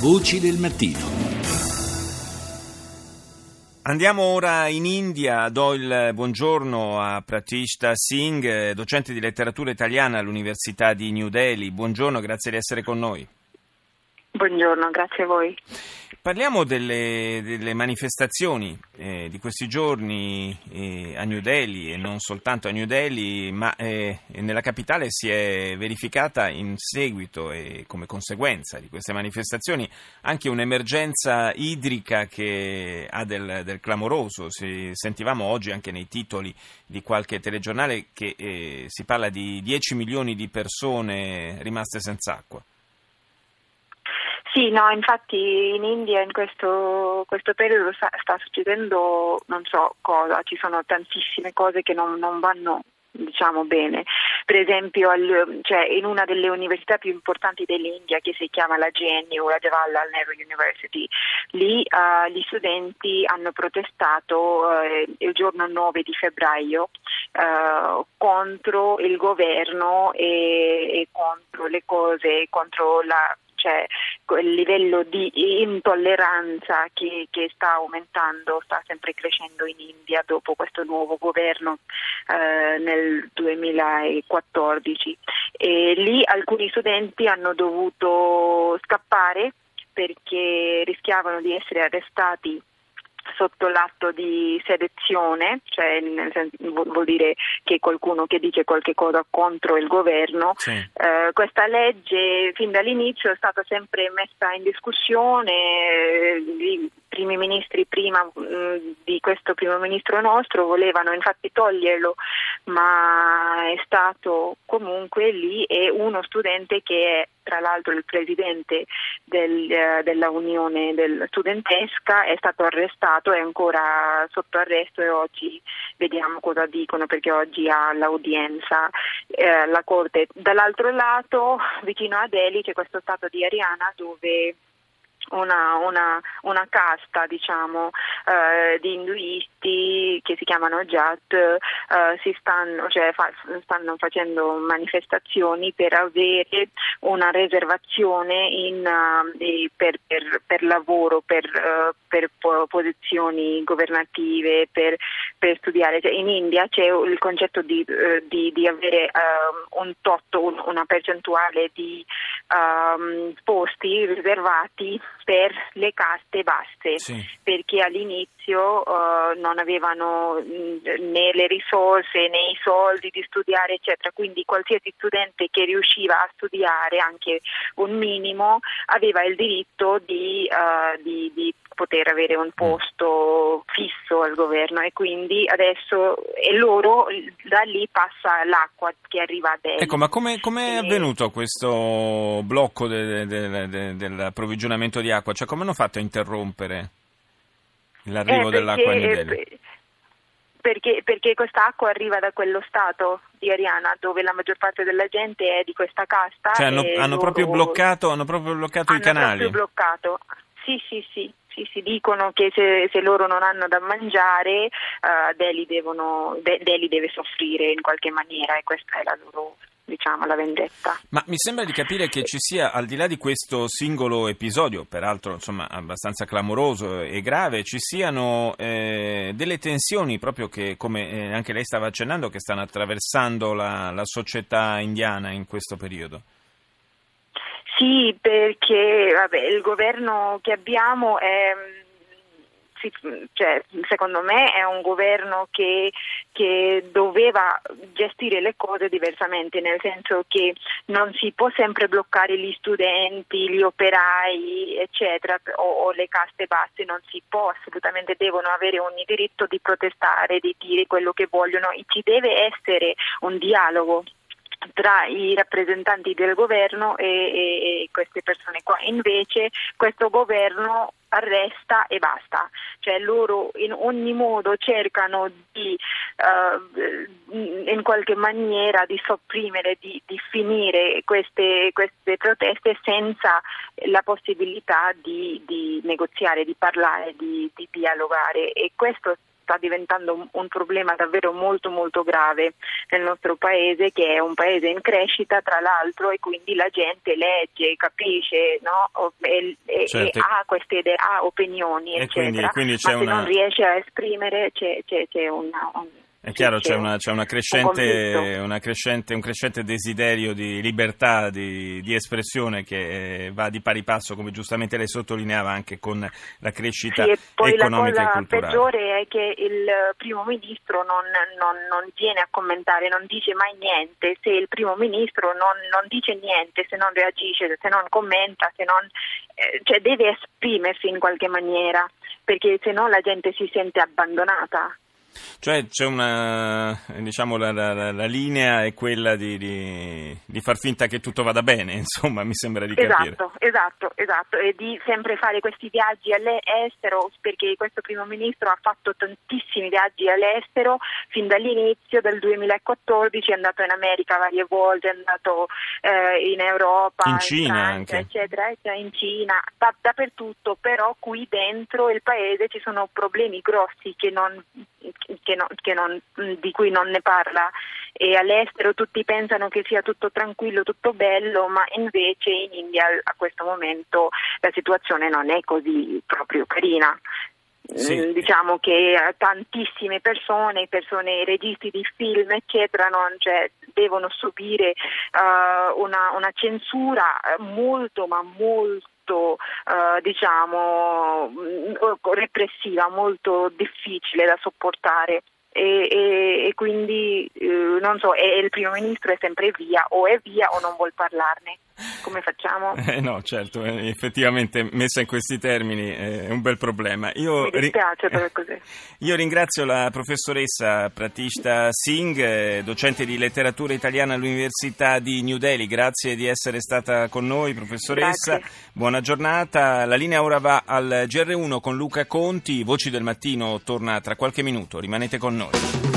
Voci del mattino. Andiamo ora in India, do il buongiorno a Pratishta Singh, docente di letteratura italiana all'Università di New Delhi. Buongiorno, grazie di essere con noi. Buongiorno, grazie a voi. Parliamo delle, delle manifestazioni eh, di questi giorni eh, a New Delhi e non soltanto a New Delhi, ma eh, nella capitale si è verificata in seguito e come conseguenza di queste manifestazioni anche un'emergenza idrica che ha del, del clamoroso. Si, sentivamo oggi anche nei titoli di qualche telegiornale che eh, si parla di 10 milioni di persone rimaste senza acqua. Sì, no, infatti in India in questo, questo periodo sta, sta, succedendo non so cosa, ci sono tantissime cose che non, non vanno diciamo bene. Per esempio al, cioè, in una delle università più importanti dell'India che si chiama la GNU, la Jawaharlal Nehru University, lì uh, gli studenti hanno protestato uh, il giorno 9 di febbraio uh, contro il governo e, e contro le cose, contro la c'è quel livello di intolleranza che, che, sta aumentando, sta sempre crescendo in India dopo questo nuovo governo eh, nel 2014. E lì alcuni studenti hanno dovuto scappare perché rischiavano di essere arrestati sotto l'atto di selezione, cioè vuol dire che qualcuno che dice qualche cosa contro il governo. Sì. Eh, questa legge fin dall'inizio è stata sempre messa in discussione, i primi ministri prima mh, mm, di questo primo ministro nostro volevano infatti toglierlo, ma è stato comunque lì e uno studente che è tra l'altro il presidente del, eh, della Unione del Studentesca è stato arrestato, è ancora sotto arresto e oggi vediamo cosa dicono perché oggi ha l'audienza eh, la Corte. Dall'altro lato, vicino a Delhi c'è questo stato di Ariana dove una, una, una casta diciamo, eh, di induisti che si chiamano Jat eh, si stanno, cioè, fa, stanno, facendo manifestazioni per avere una riservazione in, uh, per, per, per, lavoro, per, uh, per, posizioni governative, per, studiare. Cioè, in India c'è il concetto di, uh, di, di avere un tot, un, una percentuale di um, posti riservati per le caste basse, sì. perché all'inizio uh, non avevano né le risorse né i soldi di studiare, eccetera. Quindi qualsiasi studente che riusciva a studiare anche un minimo aveva il diritto di, uh, di, di poter avere un mm. posto fisso al governo e quindi adesso e loro da lì passa l'acqua che arriva a Delhi. Ecco, ma come è avvenuto questo blocco de, de, de, dell'approvvigionamento di acqua? Cioè come hanno fatto a interrompere l'arrivo eh, dell'acqua in Delhi? Perché, perché questa acqua arriva da quello stato di Ariana dove la maggior parte della gente è di questa casta. Cioè hanno, hanno loro, proprio bloccato, hanno proprio bloccato hanno i canali? Hanno proprio bloccato, sì sì sì sì, si dicono che se, se, loro non hanno da mangiare uh, Delhi, devono, De, Delhi deve soffrire in qualche maniera e questa è la loro diciamo, la vendetta. Ma mi sembra di capire che ci sia, al di là di questo singolo episodio, peraltro insomma, abbastanza clamoroso e grave, ci siano eh, delle tensioni proprio che, come eh, anche lei stava accennando, che stanno attraversando la, la società indiana in questo periodo. Sì, perché vabbè, il governo che abbiamo è, cioè, secondo me è un governo che, che, doveva gestire le cose diversamente, nel senso che non si può sempre bloccare gli studenti, gli operai, eccetera, o, o le caste basse, non si può, assolutamente devono avere ogni diritto di protestare, di dire quello che vogliono, ci deve essere un dialogo tra i rappresentanti del governo e, e, e, queste persone qua. Invece questo governo arresta e basta, cioè loro in ogni modo cercano di uh, in qualche maniera di sopprimere, di, di finire queste, queste, proteste senza la possibilità di, di negoziare, di parlare, di, di dialogare e questo sta diventando un, un, problema davvero molto molto grave nel nostro paese che è un paese in crescita tra l'altro e quindi la gente legge, capisce no? e, certo. e, ha queste idee, ha opinioni e eccetera, quindi, quindi ma una... se non riesce a esprimere c'è, c'è, c'è una, un è chiaro, c'è, una, c'è una crescente, una crescente, un crescente desiderio di libertà, di, di, espressione che va di pari passo, come giustamente lei sottolineava, anche con la crescita sì, e poi economica la cosa e peggiore è che il primo ministro non, non, non, viene a commentare, non dice mai niente. Se il primo ministro non, non dice niente, se non reagisce, se non commenta, se non, eh, cioè deve esprimersi in qualche maniera, perché se no la gente si sente abbandonata. Cioè c'è una, diciamo, la, la, la linea è quella di, di, di, far finta che tutto vada bene, insomma, mi sembra di capire. Esatto, esatto, esatto, e di sempre fare questi viaggi all'estero, perché questo primo ministro ha fatto tantissimi viaggi all'estero, fin dall'inizio del 2014 è andato in America varie volte, è andato eh, in Europa, in Cina in Francia, anche. eccetera, eccetera, in Cina, da, dappertutto, però qui dentro il paese ci sono problemi grossi che non che non, che non, di cui non ne parla e all'estero tutti pensano che sia tutto tranquillo, tutto bello, ma invece in India a questo momento la situazione non è così proprio carina. Sì. Mm, diciamo che tantissime persone, persone registi di film, eccetera, non, cioè, devono subire uh, una, una censura molto, ma molto Uh, diciamo mm, repressiva, molto difficile da sopportare e, e, e quindi eh, non so, e il primo ministro è sempre via, o è via o non vuol parlarne. Come facciamo? Eh no, certo, eh, effettivamente messa in questi termini è un bel problema. Io Mi dispiace, ri- così. Io ringrazio la professoressa Pratishta Singh, eh, docente di letteratura italiana all'Università di New Delhi. Grazie di essere stata con noi, professoressa. Grazie. Buona giornata. La linea ora va al GR1 con Luca Conti. Voci del mattino torna tra qualche minuto. Rimanete con noi.